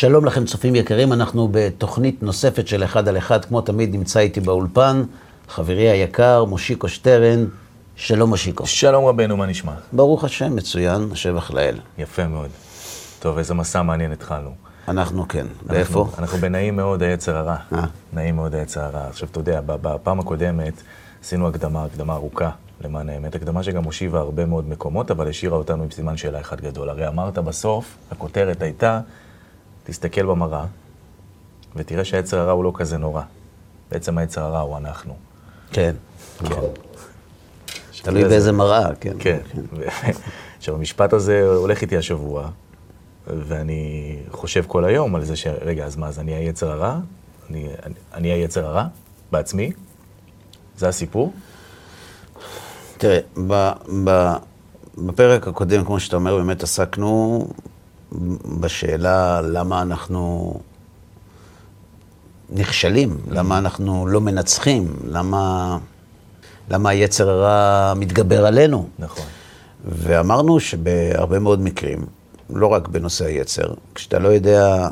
שלום לכם צופים יקרים, אנחנו בתוכנית נוספת של אחד על אחד, כמו תמיד נמצא איתי באולפן, חברי היקר, מושיקו שטרן. שלום מושיקו. שלום רבנו, מה נשמע? ברוך השם, מצוין, השבח לאל. יפה מאוד. טוב, איזה מסע מעניין התחלנו. אנחנו כן. ואיפה? אנחנו בנעים מאוד היצר הרע. אה. נעים מאוד היצר הרע. עכשיו, אתה יודע, בפעם הקודמת עשינו הקדמה, הקדמה ארוכה, למען האמת. הקדמה שגם הושיבה הרבה מאוד מקומות, אבל השאירה אותנו עם סימן שאלה אחד גדול. הרי אמרת בסוף, הכותרת הייתה, תסתכל במראה, ותראה שהיצר הרע הוא לא כזה נורא. בעצם היצר הרע הוא אנחנו. כן. כן. תלוי באיזה מראה, כן. כן. עכשיו, המשפט הזה הולך איתי השבוע, ואני חושב כל היום על זה ש... רגע, אז מה, אז אני היצר הרע? אני, אני, אני היצר הרע? בעצמי? זה הסיפור? תראה, ב, ב, בפרק הקודם, כמו שאתה אומר, באמת עסקנו בשאלה למה אנחנו נכשלים, למה אנחנו לא מנצחים, למה, למה היצר הרע מתגבר עלינו. נכון. ואמרנו שבהרבה מאוד מקרים, לא רק בנושא היצר, כשאתה לא יודע,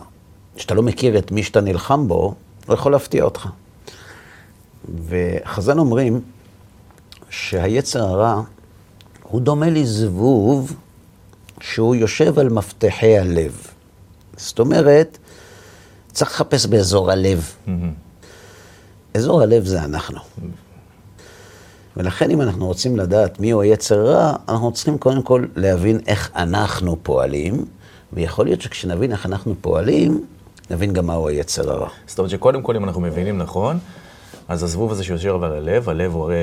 כשאתה לא מכיר את מי שאתה נלחם בו, הוא יכול להפתיע אותך. וחז"ל אומרים שהיצר הרע הוא דומה לזבוב שהוא יושב על מפתחי הלב. זאת אומרת, צריך לחפש באזור הלב. אזור הלב זה אנחנו. ולכן אם אנחנו רוצים לדעת מיהו היצר רע, אנחנו צריכים קודם כל להבין איך אנחנו פועלים, ויכול להיות שכשנבין איך אנחנו פועלים, נבין גם מהו היצר הרע. זאת אומרת שקודם כל, אם אנחנו מבינים נכון, אז הזבוב הזה שיושב על הלב, הלב הוא הרי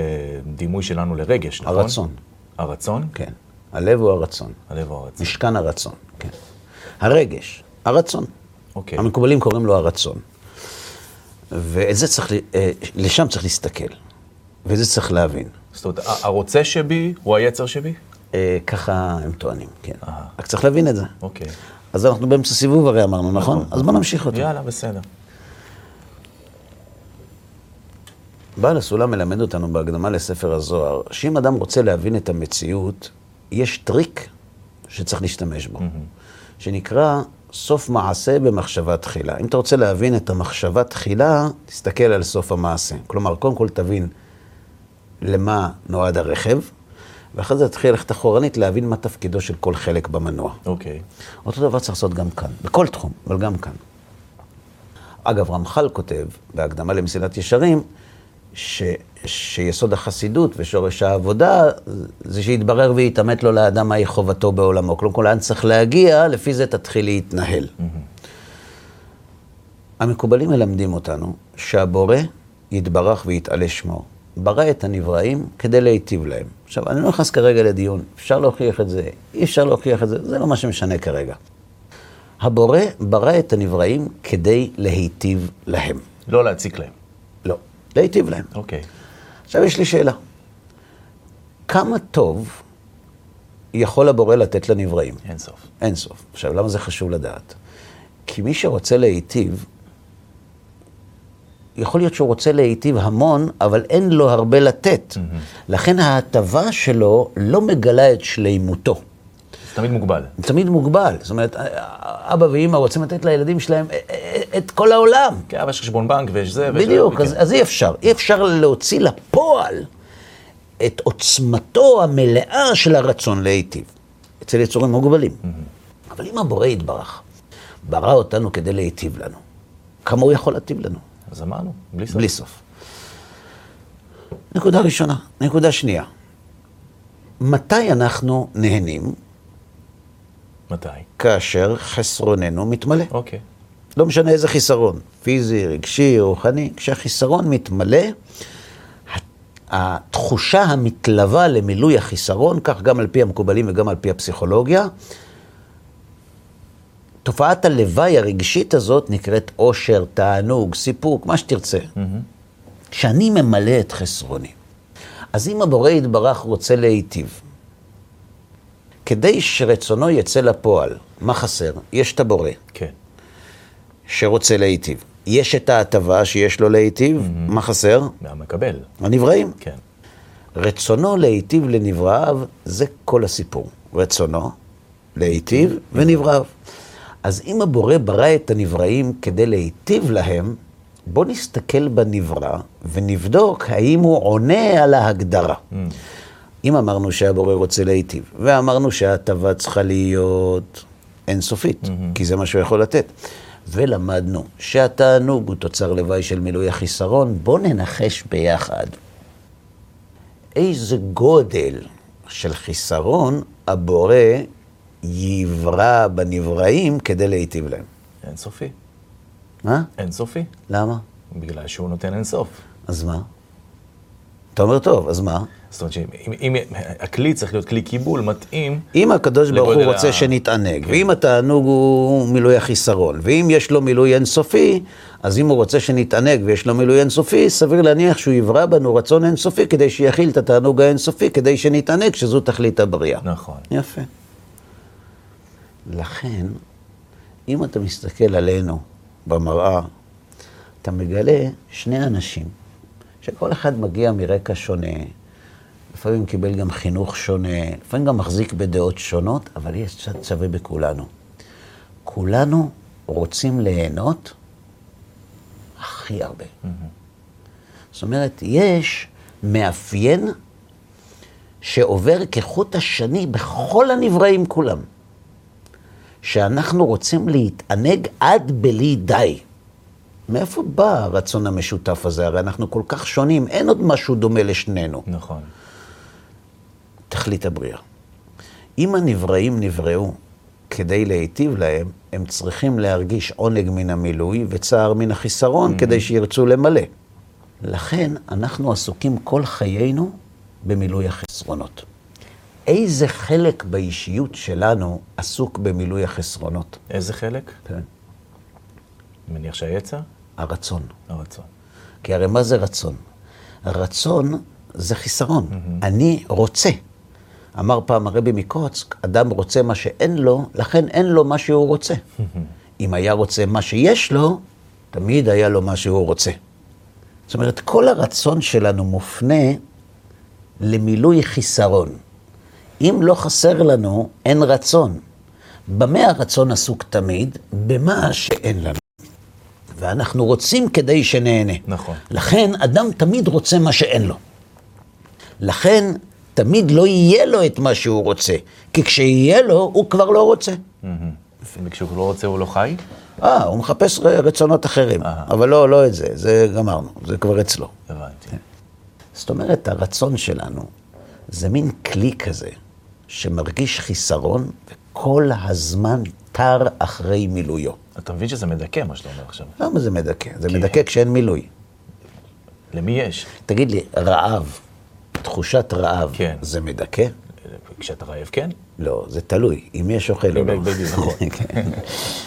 דימוי שלנו לרגש, נכון? הרצון, הרצון? כן. הלב הוא הרצון. הלב הוא הרצון. משכן הרצון, כן. הרגש, הרצון. אוקיי. המקובלים קוראים לו הרצון. ואת זה צריך, אה, לשם צריך להסתכל, ואת זה צריך להבין. זאת אומרת, הרוצה שבי הוא היצר שבי? אה, ככה הם טוענים, כן. אהה. רק צריך להבין את זה. אוקיי. אז אנחנו באמצע סיבוב הרי אמרנו, נכון? נכון. אז בוא נמשיך אותו. יאללה, בסדר. בעל הסולם מלמד אותנו בהקדמה לספר הזוהר, שאם אדם רוצה להבין את המציאות, יש טריק שצריך להשתמש בו, שנקרא סוף מעשה במחשבה תחילה. אם אתה רוצה להבין את המחשבה תחילה, תסתכל על סוף המעשה. כלומר, קודם כל תבין למה נועד הרכב, ואחרי זה תתחיל ללכת אחורנית להבין מה תפקידו של כל חלק במנוע. אוקיי. אותו דבר צריך לעשות גם כאן, בכל תחום, אבל גם כאן. אגב, רמח"ל כותב, בהקדמה למסילת ישרים, ש, שיסוד החסידות ושורש העבודה זה שיתברר ויתעמת לו לאדם מהי חובתו בעולמו. קודם כל, לאן צריך להגיע, לפי זה תתחיל להתנהל. המקובלים מלמדים אותנו שהבורא יתברך ויתעלה שמו. ברא את הנבראים כדי להיטיב להם. עכשיו, אני לא נכנס כרגע לדיון, אפשר להוכיח את זה, אי אפשר להוכיח את זה, זה לא מה שמשנה כרגע. הבורא ברא את הנבראים כדי להיטיב להם. לא להציק להם. להיטיב להם. אוקיי. עכשיו יש לי שאלה. כמה טוב יכול הבורא לתת לנבראים? אין סוף. אין סוף. עכשיו, למה זה חשוב לדעת? כי מי שרוצה להיטיב, יכול להיות שהוא רוצה להיטיב המון, אבל אין לו הרבה לתת. לכן ההטבה שלו לא מגלה את שלימותו. תמיד מוגבל. תמיד מוגבל. זאת אומרת, אבא ואימא רוצים לתת לילדים שלהם את כל העולם. כן, אבל יש חשבון בנק ויש זה. בדיוק. אז, אז אי אפשר. אי אפשר להוציא לפועל את עוצמתו המלאה של הרצון להיטיב. אצל יצורים מוגבלים. אבל אם הבורא יתברך, ברא אותנו כדי להיטיב לנו, כמה הוא יכול להיטיב לנו? אז אמרנו, בלי סוף. בלי סוף. נקודה ראשונה. נקודה שנייה. מתי אנחנו נהנים? מתי? כאשר חסרוננו מתמלא. אוקיי. לא משנה איזה חיסרון, פיזי, רגשי, רוחני, כשהחיסרון מתמלא, התחושה המתלווה למילוי החיסרון, כך גם על פי המקובלים וגם על פי הפסיכולוגיה, תופעת הלוואי הרגשית הזאת נקראת עושר, תענוג, סיפוק, מה שתרצה. כשאני ממלא את חסרוני. אז אם הבורא יתברך רוצה להיטיב, כדי שרצונו יצא לפועל, מה חסר? יש את הבורא. כן. שרוצה להיטיב. יש את ההטבה שיש לו להיטיב, מה חסר? מהמקבל. הנבראים. כן. רצונו להיטיב לנבראיו, זה כל הסיפור. רצונו להיטיב ונבראיו. אז אם הבורא ברא את הנבראים כדי להיטיב להם, בוא נסתכל בנברא ונבדוק האם הוא עונה על ההגדרה. Mm. אם אמרנו שהבורא רוצה להיטיב, ואמרנו שההטבה צריכה להיות אינסופית, mm-hmm. כי זה מה שהוא יכול לתת, ולמדנו שהתענוג הוא תוצר לוואי של מילוי החיסרון, בוא ננחש ביחד איזה גודל של חיסרון הבורא יברא בנבראים כדי להיטיב להם. אינסופי. מה? אינסופי. למה? בגלל שהוא נותן אינסוף. אז מה? אתה אומר, טוב, אז מה? זאת אומרת שאם הכלי צריך להיות כלי קיבול מתאים... אם הקדוש ברוך הוא רוצה ה... שנתענג, כן. ואם התענוג הוא מילוי החיסרון, ואם יש לו מילוי אינסופי, אז אם הוא רוצה שנתענג ויש לו מילוי אינסופי, סביר להניח שהוא יברא בנו רצון אינסופי כדי שיכיל את התענוג האינסופי, כדי שנתענג, שזו תכלית הבריאה. נכון. יפה. לכן, אם אתה מסתכל עלינו במראה, אתה מגלה שני אנשים, שכל אחד מגיע מרקע שונה, לפעמים קיבל גם חינוך שונה, לפעמים גם מחזיק בדעות שונות, אבל יש קצת שווה בכולנו. כולנו רוצים ליהנות הכי הרבה. זאת אומרת, יש מאפיין שעובר כחוט השני בכל הנבראים כולם. שאנחנו רוצים להתענג עד בלי די. מאיפה בא הרצון המשותף הזה? הרי אנחנו כל כך שונים, אין עוד משהו דומה לשנינו. נכון. תכלית הבריאה. אם הנבראים נבראו כדי להיטיב להם, הם צריכים להרגיש עונג מן המילוי וצער מן החיסרון mm-hmm. כדי שירצו למלא. לכן אנחנו עסוקים כל חיינו במילוי החסרונות. איזה חלק באישיות שלנו עסוק במילוי החסרונות? איזה חלק? כן. אני מניח שהיצר? הרצון. הרצון. כי הרי מה זה רצון? רצון זה חיסרון. Mm-hmm. אני רוצה. אמר פעם הרבי מקוצק, אדם רוצה מה שאין לו, לכן אין לו מה שהוא רוצה. אם היה רוצה מה שיש לו, תמיד היה לו מה שהוא רוצה. זאת אומרת, כל הרצון שלנו מופנה למילוי חיסרון. אם לא חסר לנו, אין רצון. במה הרצון עסוק תמיד? במה שאין לנו. ואנחנו רוצים כדי שנהנה. נכון. לכן אדם תמיד רוצה מה שאין לו. לכן תמיד לא יהיה לו את מה שהוא רוצה, כי כשיהיה לו, הוא כבר לא רוצה. וכשהוא לא רוצה, הוא לא חי? אה, הוא מחפש רצונות אחרים, אבל לא, לא את זה, זה גמרנו, זה כבר אצלו. הבנתי. זאת אומרת, הרצון שלנו זה מין כלי כזה, שמרגיש חיסרון, וכל הזמן תר אחרי מילויו. אתה מבין שזה מדכא, מה שאתה אומר עכשיו. למה זה מדכא? זה. מדכא כשאין מילוי. למי יש? תגיד לי, רעב, תחושת רעב, כן. זה מדכא? כשאתה רעב, כן? לא, זה תלוי, אם יש אוכל או לא. בדיוק, נכון. כן.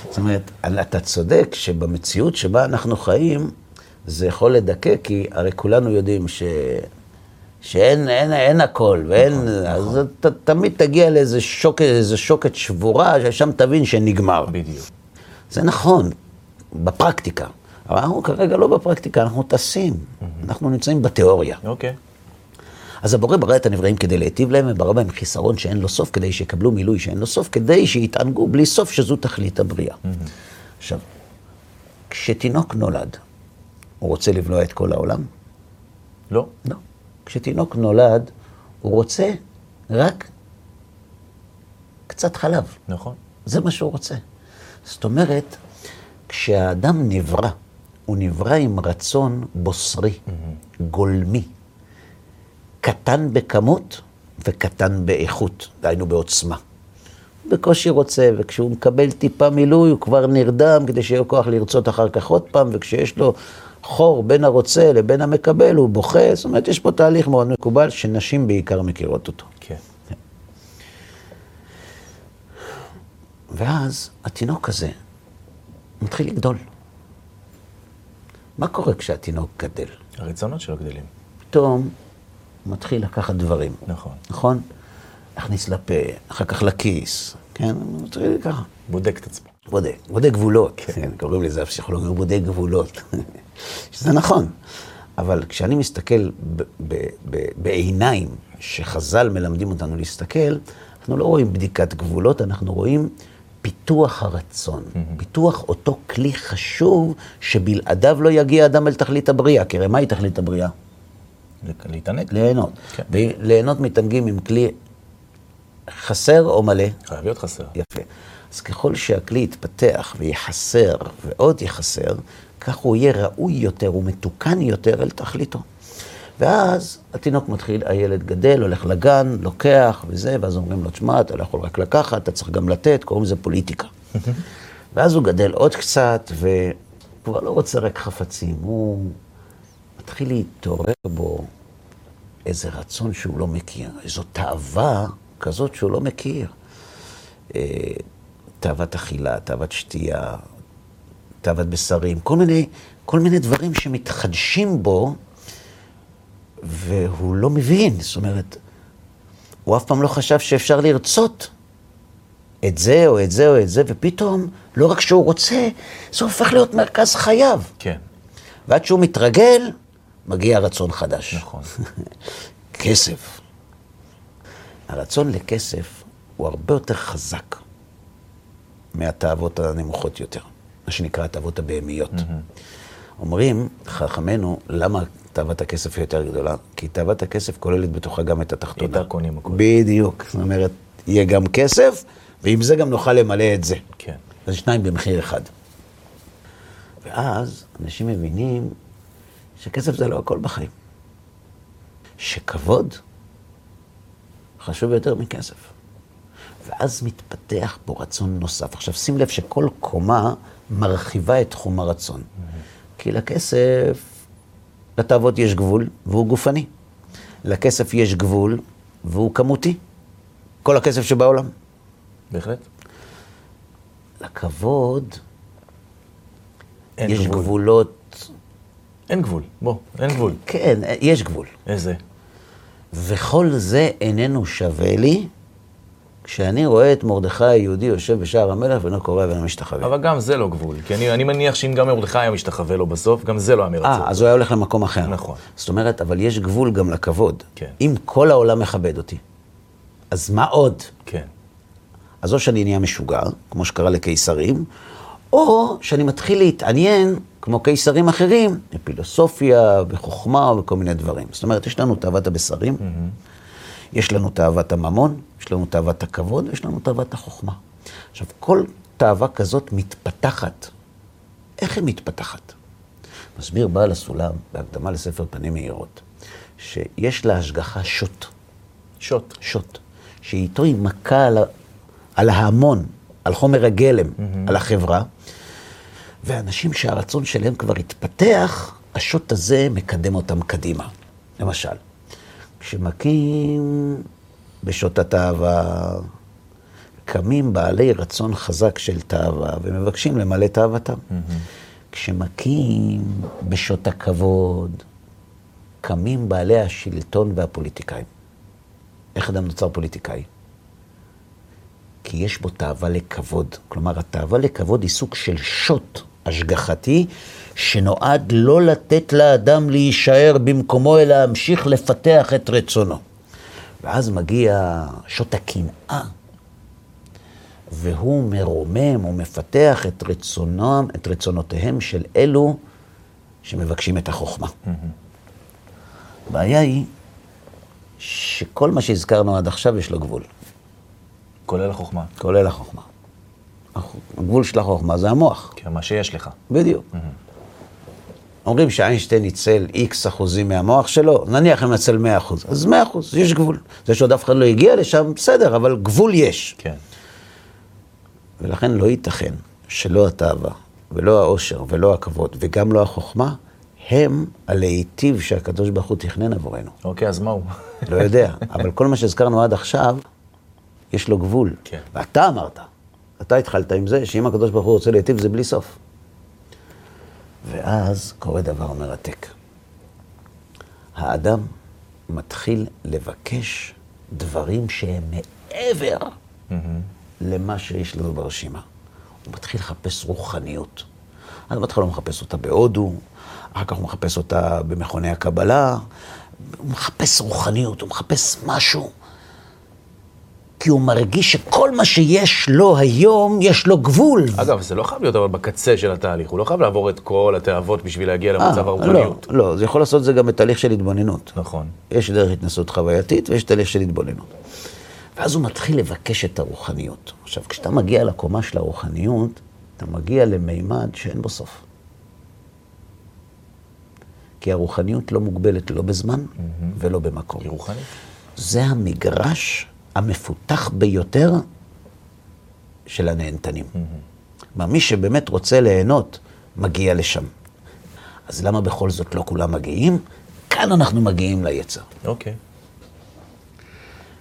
זאת אומרת, אתה צודק שבמציאות שבה אנחנו חיים, זה יכול לדכא, כי הרי כולנו יודעים ש... שאין אין, אין הכל, ואין, נכון, אז נכון. אתה תמיד תגיע לאיזה שוקת, איזה שוקת שבורה, ששם תבין שנגמר. בדיוק. זה נכון, בפרקטיקה. אבל אנחנו כרגע לא בפרקטיקה, אנחנו טסים. Mm-hmm. אנחנו נמצאים בתיאוריה. אוקיי. Okay. אז הבורא ברא את הנבראים כדי להיטיב להם, וברא בהם חיסרון שאין לו סוף, כדי שיקבלו מילוי שאין לו סוף, כדי שיתענגו בלי סוף, שזו תכלית הבריאה. Mm-hmm. עכשיו, כשתינוק נולד, הוא רוצה לבלוע את כל העולם? לא. לא. כשתינוק נולד, הוא רוצה רק קצת חלב. נכון. זה מה שהוא רוצה. זאת אומרת, כשהאדם נברא, הוא נברא עם רצון בוסרי, mm-hmm. גולמי, קטן בכמות וקטן באיכות, דהיינו בעוצמה. בקושי רוצה, וכשהוא מקבל טיפה מילוי, הוא כבר נרדם כדי שיהיה כוח לרצות אחר כך עוד פעם, וכשיש לו חור בין הרוצה לבין המקבל, הוא בוכה, זאת אומרת, יש פה תהליך מאוד מקובל, שנשים בעיקר מכירות אותו. כן. ואז התינוק הזה מתחיל לגדול. מה קורה כשהתינוק גדל? הרצונות שלו גדלים. פתאום הוא מתחיל לקחת דברים. נכון. נכון? להכניס לפה, אחר כך לכיס, כן? מתחיל ככה. בודק את עצמו. בודק, בודק גבולות. כן, קוראים לזה הפסיכולוגיה, הוא בודק גבולות. שזה נכון. אבל כשאני מסתכל בעיניים שחז"ל מלמדים אותנו להסתכל, אנחנו לא רואים בדיקת גבולות, אנחנו רואים פיתוח הרצון, פיתוח אותו כלי חשוב שבלעדיו לא יגיע אדם אל תכלית הבריאה. כי הרי מהי תכלית הבריאה? להתענג. ליהנות. כן. וליהנות מתענגים עם כלי חסר או מלא? חייב להיות חסר. יפה. אז ככל שהכלי יתפתח ויחסר ועוד יחסר, כך הוא יהיה ראוי יותר ומתוקן יותר אל תכליתו. ואז התינוק מתחיל, הילד גדל, הולך לגן, לוקח וזה, ואז אומרים לו, תשמע, אתה לא יכול רק לקחת, אתה צריך גם לתת, קוראים לזה פוליטיקה. ואז הוא גדל עוד קצת, וכבר לא רוצה רק חפצים, הוא מתחיל להתעורר בו איזה רצון שהוא לא מכיר, איזו תאווה כזאת שהוא לא מכיר. אה, תאוות אכילה, תאוות שתייה, תאוות בשרים, כל מיני, כל מיני דברים שמתחדשים בו, והוא לא מבין. זאת אומרת, הוא אף פעם לא חשב שאפשר לרצות את זה או את זה או את זה, ופתאום, לא רק שהוא רוצה, זה הופך להיות מרכז חייו. כן, ועד שהוא מתרגל, מגיע רצון חדש. נכון. כסף. הרצון לכסף הוא הרבה יותר חזק מהתאוות הנמוכות יותר, מה שנקרא התאוות הבהמיות. אומרים חכמינו, למה תאוות הכסף היא יותר גדולה? כי תאוות הכסף כוללת בתוכה גם את התחתונה. איתה קונים הכול. בדיוק. זאת אומרת, יהיה גם כסף, ועם זה גם נוכל למלא את זה. כן. אז שניים במחיר אחד. ואז אנשים מבינים שכסף זה לא הכל בחיים. שכבוד חשוב יותר מכסף. ואז מתפתח פה רצון נוסף. עכשיו שים לב שכל קומה מרחיבה את תחום הרצון. כי לכסף, לתאוות יש גבול, והוא גופני. לכסף יש גבול, והוא כמותי. כל הכסף שבעולם. בהחלט. לכבוד יש גבול. גבולות. אין גבול, בוא, אין גבול. כן, יש גבול. איזה? וכל זה איננו שווה לי כשאני רואה את מרדכי היהודי יושב בשער המלך ואינו קורא ואינו משתחווה. אבל גם זה לא גבול. כי אני, אני מניח שאם גם מרדכי היה משתחווה לו בסוף, גם זה לא היה מרצון. אה, אז הוא היה הולך למקום אחר. נכון. זאת אומרת, אבל יש גבול גם לכבוד. כן. אם כל העולם מכבד אותי, אז מה עוד? כן. אז או שאני נהיה משוגע, כמו שקרה לקיסרים, או שאני מתחיל להתעניין, כמו קיסרים אחרים, בפילוסופיה, בחוכמה וכל מיני דברים. זאת אומרת, יש לנו תאוות הבשרים, יש לנו תאוות הממון, יש לנו תאוות הכבוד, ויש לנו תאוות החוכמה. עכשיו, כל תאווה כזאת מתפתחת. איך היא מתפתחת? מסביר בעל הסולם, בהקדמה לספר פנים מאירות, שיש לה השגחה שוט. שוט. שוט, שאיתו היא מכה על, ה- על ההמון, על חומר הגלם, על החברה, ואנשים שהרצון שלהם כבר התפתח, השוט הזה מקדם אותם קדימה. למשל, כשמכים בשוט התאווה, קמים בעלי רצון חזק של תאווה ומבקשים למלא תאוותם. כשמכים בשוט הכבוד, קמים בעלי השלטון והפוליטיקאים. איך אדם נוצר פוליטיקאי? כי יש בו תאווה לכבוד. כלומר, התאווה לכבוד היא סוג של שוט השגחתי, שנועד לא לתת לאדם להישאר במקומו, אלא להמשיך לפתח את רצונו. ואז מגיע שוט הקנאה, והוא מרומם ומפתח את רצונם, את רצונותיהם של אלו שמבקשים את החוכמה. הבעיה היא שכל מה שהזכרנו עד עכשיו יש לו גבול, כולל החוכמה. כולל החוכמה. הח- הגבול של החוכמה זה המוח, כן, מה שיש לך. בדיוק. אומרים שאיינשטיין ניצל איקס אחוזים מהמוח שלו, נניח אם נצל 100 אחוז, אז 100 אחוז, יש גבול. זה שעוד אף אחד לא הגיע לשם, בסדר, אבל גבול יש. כן. ולכן לא ייתכן שלא התאווה, ולא העושר, ולא הכבוד, וגם לא החוכמה, הם הלהיטיב שהקדוש ברוך הוא תכנן עבורנו. אוקיי, אז מה הוא? לא יודע, אבל כל מה שהזכרנו עד עכשיו, יש לו גבול. כן. ואתה אמרת, אתה התחלת עם זה, שאם הקדוש ברוך הוא רוצה להיטיב זה בלי סוף. ואז קורה דבר מרתק. האדם מתחיל לבקש דברים שהם מעבר למה שיש לנו ברשימה. הוא מתחיל לחפש רוחניות. אז בהתחלה הוא מחפש אותה בהודו, אחר כך הוא מחפש אותה במכוני הקבלה, הוא מחפש רוחניות, הוא מחפש משהו. כי הוא מרגיש שכל מה שיש לו היום, יש לו גבול. אגב, זה לא חייב להיות אבל בקצה של התהליך, הוא לא חייב לעבור את כל התאוות בשביל להגיע למצב אה, הרוחניות. לא, לא, זה יכול לעשות זה גם בתהליך של התבוננות. נכון. יש דרך התנסות חווייתית ויש תהליך של התבוננות. ואז הוא מתחיל לבקש את הרוחניות. עכשיו, כשאתה מגיע לקומה של הרוחניות, אתה מגיע למימד שאין בו סוף. כי הרוחניות לא מוגבלת לא בזמן ולא במקום. היא רוחנית. זה המגרש המפותח ביותר של הנהנתנים. כלומר, מי שבאמת רוצה ליהנות, מגיע לשם. אז למה בכל זאת לא כולם מגיעים? כאן אנחנו מגיעים ליצר. אוקיי.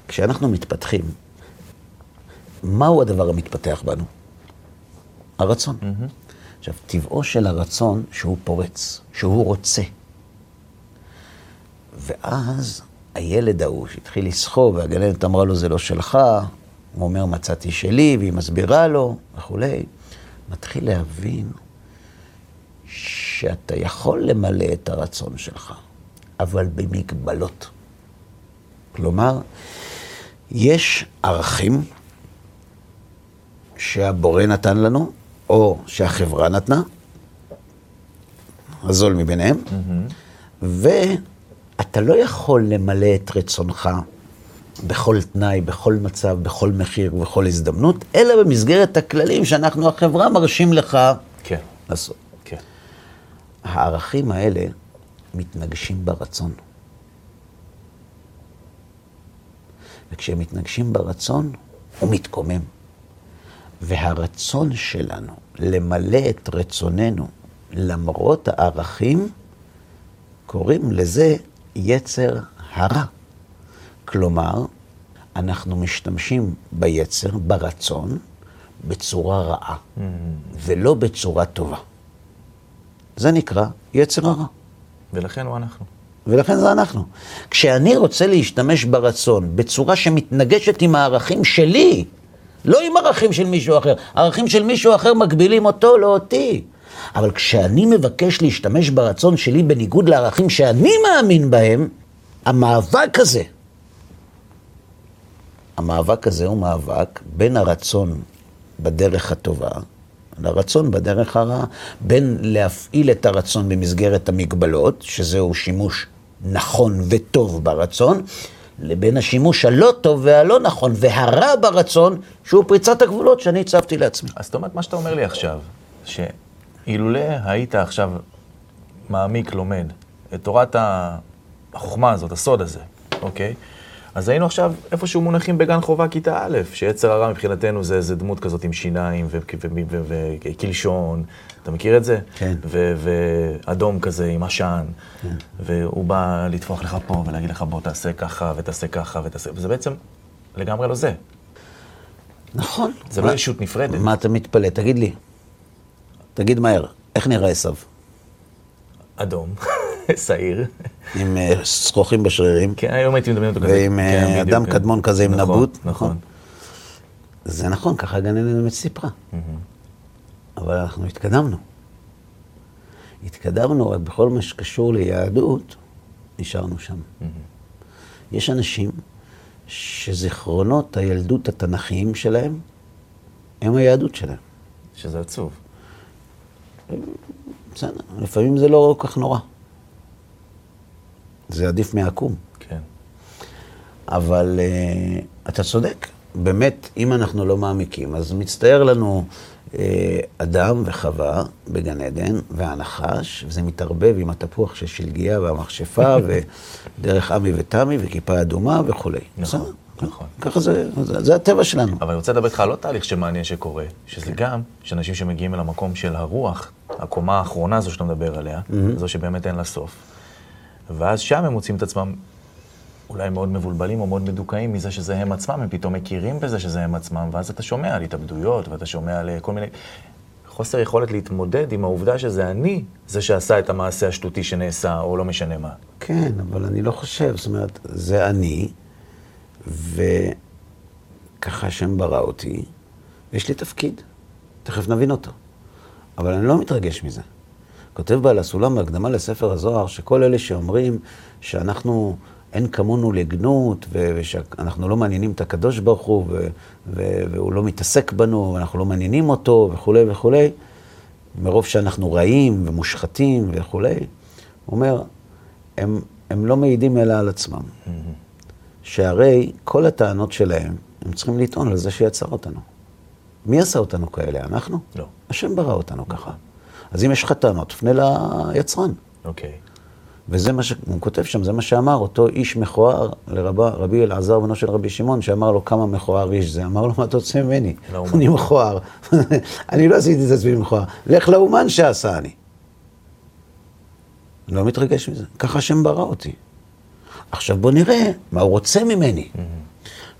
כשאנחנו מתפתחים, מהו הדבר המתפתח בנו? הרצון. עכשיו, טבעו של הרצון שהוא פורץ, שהוא רוצה. ואז הילד ההוא שהתחיל לסחוב, והגננת אמרה לו, זה לא שלך, הוא אומר, מצאתי שלי, והיא מסבירה לו, וכולי, מתחיל להבין שאתה יכול למלא את הרצון שלך, אבל במגבלות. כלומר, יש ערכים שהבורא נתן לנו, או שהחברה נתנה, הזול מביניהם, ואתה לא יכול למלא את רצונך בכל תנאי, בכל מצב, בכל מחיר ובכל הזדמנות, אלא במסגרת הכללים שאנחנו, החברה, מרשים לך כן, לעשות. כן. הערכים האלה מתנגשים ברצון. וכשהם מתנגשים ברצון, הוא מתקומם. והרצון שלנו למלא את רצוננו למרות הערכים, קוראים לזה יצר הרע. כלומר, אנחנו משתמשים ביצר, ברצון, בצורה רעה, ולא בצורה טובה. זה נקרא יצר הרע. ולכן הוא אנחנו. ולכן זה אנחנו. כשאני רוצה להשתמש ברצון בצורה שמתנגשת עם הערכים שלי, לא עם ערכים של מישהו אחר, ערכים של מישהו אחר מגבילים אותו, לא אותי. אבל כשאני מבקש להשתמש ברצון שלי בניגוד לערכים שאני מאמין בהם, המאבק הזה, המאבק הזה הוא מאבק בין הרצון בדרך הטובה לרצון בדרך הרעה, בין להפעיל את הרצון במסגרת המגבלות, שזהו שימוש נכון וטוב ברצון, לבין השימוש הלא טוב והלא נכון והרע ברצון, שהוא פריצת הגבולות שאני הצבתי לעצמי. אז זאת אומרת, מה שאתה אומר לי עכשיו, שאילולא היית עכשיו מעמיק, לומד, את תורת החוכמה הזאת, הסוד הזה, אוקיי? אז היינו עכשיו איפשהו מונחים בגן חובה כיתה א', שיצר הרע מבחינתנו זה איזה דמות כזאת עם שיניים וקלשון, אתה מכיר את זה? כן. ואדום כזה עם עשן, כן. והוא בא לטפוח לך פה ולהגיד לך בוא תעשה ככה ותעשה ככה ותעשה, וזה בעצם לגמרי לא זה. נכון. זה לא ישות נפרדת. מה אתה מתפלא? תגיד לי. תגיד מהר, איך נראה עשו? אדום, שעיר. עם אה, שרוכים בשרירים. כן, היום הייתי מדמיין אותו כזה. ועם כן, אה, אדם כן. קדמון כזה עם נכון, נבוט. נכון. זה נכון, ככה הגננת באמת סיפרה. אבל אנחנו התקדמנו. התקדמנו, רק בכל מה שקשור ליהדות, נשארנו שם. יש אנשים שזיכרונות הילדות התנ"כיים שלהם הם היהדות שלהם. שזה עצוב. בסדר, לפעמים זה לא כל כך נורא. זה עדיף מהעקום. כן. אבל uh, אתה צודק, באמת, אם אנחנו לא מעמיקים, אז מצטייר לנו uh, אדם וחווה בגן עדן, והנחש, וזה מתערבב עם התפוח של שלגיה והמכשפה, ודרך עמי ותמי, וכיפה אדומה וכולי. נכון, בסדר, נכון. ככה זה, זה, זה הטבע שלנו. אבל אני רוצה לדבר איתך על עוד תהליך שמעניין שקורה, שזה גם שאנשים שמגיעים אל המקום של הרוח, הקומה האחרונה הזו שאתה מדבר עליה, זו שבאמת אין לה סוף. ואז שם הם מוצאים את עצמם אולי מאוד מבולבלים או מאוד מדוכאים מזה שזה הם עצמם, הם פתאום מכירים בזה שזה הם עצמם, ואז אתה שומע על התאבדויות, ואתה שומע על כל מיני... חוסר יכולת להתמודד עם העובדה שזה אני זה שעשה את המעשה השטותי שנעשה, או לא משנה מה. כן, אבל אני לא חושב, זאת אומרת, זה אני, וככה השם ברא אותי, ויש לי תפקיד, תכף נבין אותו. אבל אני לא מתרגש מזה. כותב בעל הסולם בהקדמה לספר הזוהר, שכל אלה שאומרים שאנחנו אין כמונו לגנות, ושאנחנו לא מעניינים את הקדוש ברוך הוא, והוא לא מתעסק בנו, ואנחנו לא מעניינים אותו, וכולי וכולי, מרוב שאנחנו רעים ומושחתים וכולי, הוא אומר, הם, הם לא מעידים אלא על עצמם. Mm-hmm. שהרי כל הטענות שלהם, הם צריכים לטעון על זה שיצר אותנו. מי עשה אותנו כאלה? אנחנו? לא. השם ברא אותנו ככה. אז אם יש לך טענות, תפנה ליצרן. אוקיי. וזה מה שהוא כותב שם, זה מה שאמר אותו איש מכוער לרבי אלעזר בנו של רבי שמעון, שאמר לו כמה מכוער איש זה. אמר לו, מה אתה רוצה ממני? אני מכוער. אני לא עשיתי את עצמי מכוער. לך לאומן שעשה אני. אני לא מתרגש מזה. ככה השם ברא אותי. עכשיו בוא נראה מה הוא רוצה ממני.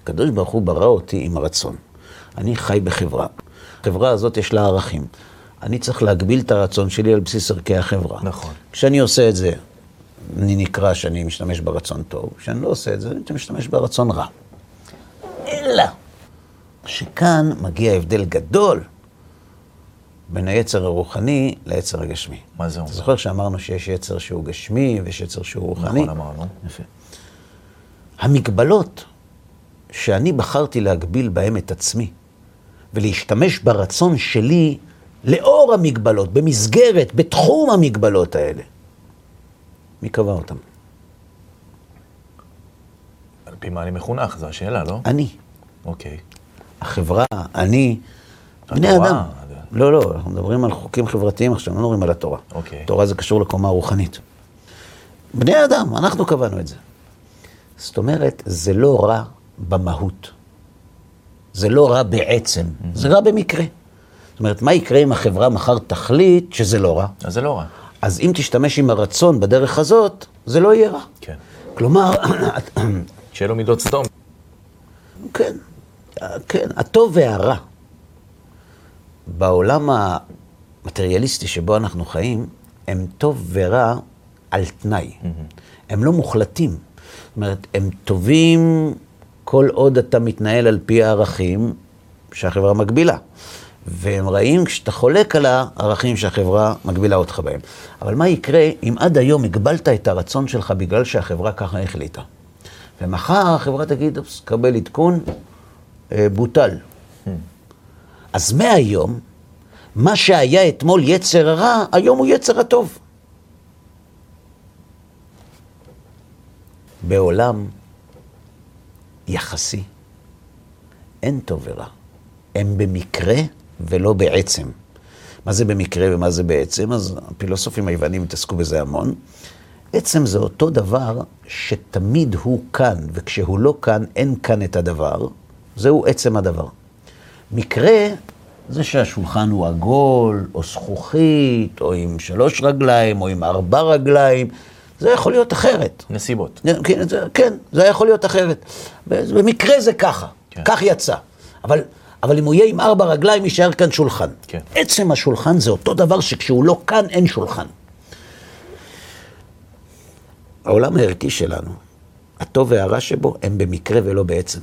הקדוש ברוך הוא ברא אותי עם הרצון. אני חי בחברה. החברה הזאת יש לה ערכים. אני צריך להגביל את הרצון שלי על בסיס ערכי החברה. נכון. כשאני עושה את זה, אני נקרא שאני משתמש ברצון טוב, כשאני לא עושה את זה, אני משתמש ברצון רע. אלא שכאן מגיע הבדל גדול בין היצר הרוחני ליצר הגשמי. מה זה אומר? אתה זוכר שאמרנו שיש יצר שהוא גשמי ויש יצר שהוא רוחני? נכון, אמרנו. יפה. המגבלות שאני בחרתי להגביל בהם את עצמי, ולהשתמש ברצון שלי לאור המגבלות, במסגרת, בתחום המגבלות האלה. מי קבע אותם? על פי מה אני מחונך, זו השאלה, לא? אני. אוקיי. החברה, אני, בני אדם. לא, לא, אנחנו מדברים על חוקים חברתיים עכשיו, לא מדברים על התורה. אוקיי. תורה זה קשור לקומה רוחנית. בני אדם, אנחנו קבענו את זה. זאת אומרת, זה לא רע במהות. זה לא רע בעצם, זה רע במקרה. זאת אומרת, מה יקרה אם החברה מחר תחליט שזה לא רע? אז זה לא רע. אז אם תשתמש עם הרצון בדרך הזאת, זה לא יהיה רע. כן. כלומר, שיהיה לו מידות סדום. כן, כן, הטוב והרע. בעולם המטריאליסטי שבו אנחנו חיים, הם טוב ורע על תנאי. הם לא מוחלטים. זאת אומרת, הם טובים כל עוד אתה מתנהל על פי הערכים שהחברה מגבילה. והם רעים כשאתה חולק על הערכים שהחברה מגבילה אותך בהם. אבל מה יקרה אם עד היום הגבלת את הרצון שלך בגלל שהחברה ככה החליטה? ומחר החברה תגיד, קבל עדכון, אה, בוטל. אז מהיום, מה שהיה אתמול יצר הרע, היום הוא יצר הטוב. בעולם יחסי אין טוב ורע. הם במקרה ולא בעצם. מה זה במקרה ומה זה בעצם? אז הפילוסופים היוונים התעסקו בזה המון. עצם זה אותו דבר שתמיד הוא כאן, וכשהוא לא כאן, אין כאן את הדבר. זהו עצם הדבר. מקרה זה שהשולחן הוא עגול, או זכוכית, או עם שלוש רגליים, או עם ארבע רגליים. זה יכול להיות אחרת. נסיבות. כן, זה, כן, זה יכול להיות אחרת. במקרה זה ככה, כן. כך יצא. אבל, אבל אם הוא יהיה עם ארבע רגליים, יישאר כאן שולחן. כן. עצם השולחן זה אותו דבר שכשהוא לא כאן, אין שולחן. העולם הערכי שלנו, הטוב והרע שבו, הם במקרה ולא בעצם.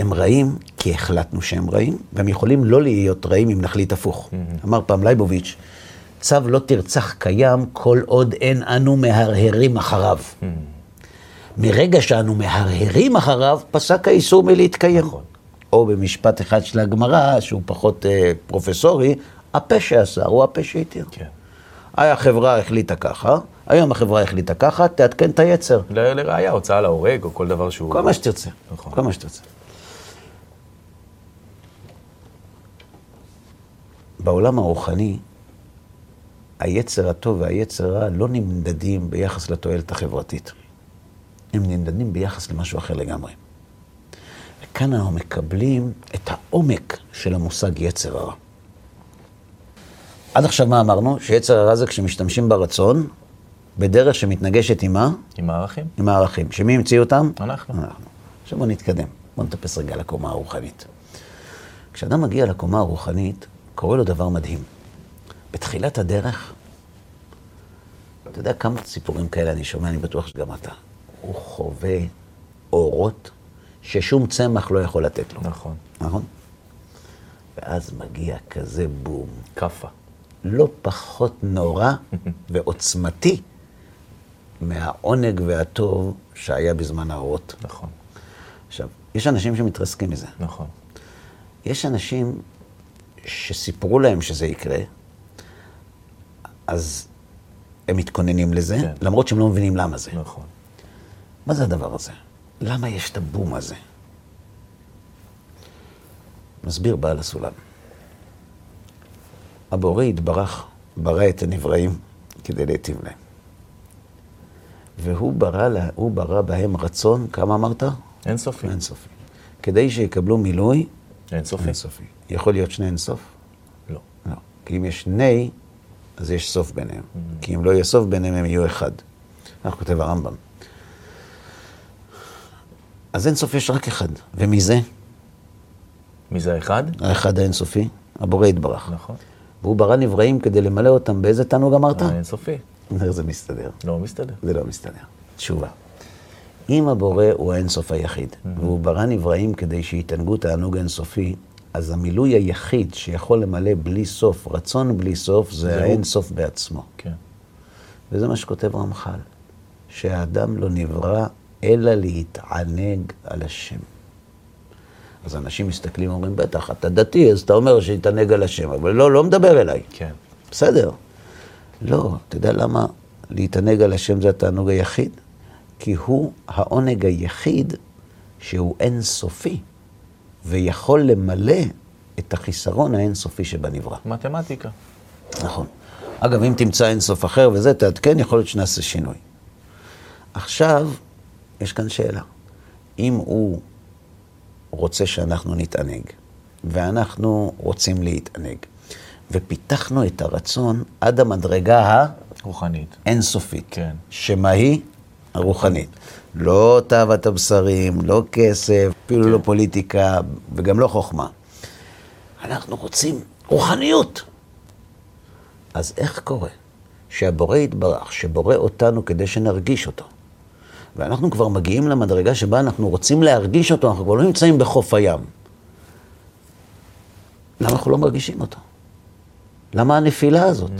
הם רעים כי החלטנו שהם רעים, והם יכולים לא להיות רעים אם נחליט הפוך. Mm-hmm. אמר פעם לייבוביץ', צו לא תרצח קיים כל עוד אין אנו מהרהרים אחריו. Mm-hmm. מרגע שאנו מהרהרים אחריו, פסק האיסור מלהתקיים. נכון. או במשפט אחד של הגמרא, שהוא פחות אה, פרופסורי, הפה שאסר הוא הפה שהתיר. כן. החברה החליטה ככה, היום החברה החליטה ככה, תעדכן את היצר. לראיה, הוצאה להורג או כל דבר שהוא... כל מה שתרצה. נכון. כל מה שתרצה. בעולם הרוחני, היצר הטוב והיצר הרע לא נמדדים ביחס לתועלת החברתית. הם נמדדים ביחס למשהו אחר לגמרי. וכאן אנחנו מקבלים את העומק של המושג יצר הרע. עד עכשיו מה אמרנו? שיצר הרע זה כשמשתמשים ברצון, בדרך שמתנגשת עם מה? עם הערכים. עם הערכים. שמי המציא אותם? אנחנו. אנחנו. עכשיו בוא נתקדם. בוא נטפס רגע לקומה הרוחנית. כשאדם מגיע לקומה הרוחנית, קורה לו דבר מדהים. בתחילת הדרך, אתה יודע כמה סיפורים כאלה אני שומע, אני בטוח שגם אתה. הוא חווה אורות ששום צמח לא יכול לתת לו. נכון. נכון? ואז מגיע כזה בום. כאפה. לא פחות נורא ועוצמתי מהעונג והטוב שהיה בזמן האורות. נכון, עכשיו, יש אנשים שמתרסקים מזה. נכון. יש אנשים שסיפרו להם שזה יקרה, אז הם מתכוננים לזה, כן. למרות שהם לא מבינים למה זה. נכון. מה זה הדבר הזה? למה יש את הבום הזה? מסביר בעל הסולם. הבורא יתברך, ברא את הנבראים כדי להיטיב להם. והוא ברא, לה- ברא בהם רצון, כמה אמרת? אינסופי. אינסופי. כדי שיקבלו מילוי אינסופי. אינסופי. יכול להיות שני אינסוף? לא. לא. כי אם יש שני, אז יש סוף ביניהם. כי אם לא יהיה סוף ביניהם, הם יהיו אחד. כך כותב הרמב"ם. אז אין סוף יש רק אחד. ומי זה? מי זה האחד? האחד האינסופי, הבורא יתברך. נכון. והוא ברא נבראים כדי למלא אותם באיזה תענוג אמרת? האינסופי. איך זה מסתדר? לא מסתדר. זה לא מסתדר. תשובה. אם הבורא הוא האינסוף היחיד, והוא ברא נבראים כדי שיתענגו תענוג אינסופי, אז המילוי היחיד שיכול למלא בלי סוף, רצון בלי סוף, זה. האינסוף בעצמו. כן. וזה מה שכותב רמח"ל, שהאדם לא נברא אלא להתענג על השם. אז אנשים מסתכלים ואומרים, בטח, אתה דתי, אז אתה אומר שיתענג על השם, אבל לא, לא מדבר אליי. כן. בסדר. לא, אתה יודע למה להתענג על השם זה התענוג היחיד? כי הוא העונג היחיד שהוא אינסופי, ויכול למלא את החיסרון האינסופי שבנברא. מתמטיקה. נכון. אגב, אם תמצא אינסוף אחר וזה, תעדכן, יכול להיות שנעשה שינוי. עכשיו, יש כאן שאלה. אם הוא רוצה שאנחנו נתענג, ואנחנו רוצים להתענג, ופיתחנו את הרצון עד המדרגה רוחנית. האינסופית, כן. שמה היא? הרוחנית. לא תאוות הבשרים, לא כסף, אפילו כן. לא פוליטיקה, וגם לא חוכמה. אנחנו רוצים רוחניות. אז איך קורה שהבורא יתברך, שבורא אותנו כדי שנרגיש אותו, ואנחנו כבר מגיעים למדרגה שבה אנחנו רוצים להרגיש אותו, אנחנו כבר לא נמצאים בחוף הים. למה אנחנו לא מרגישים אותו? למה הנפילה הזאת?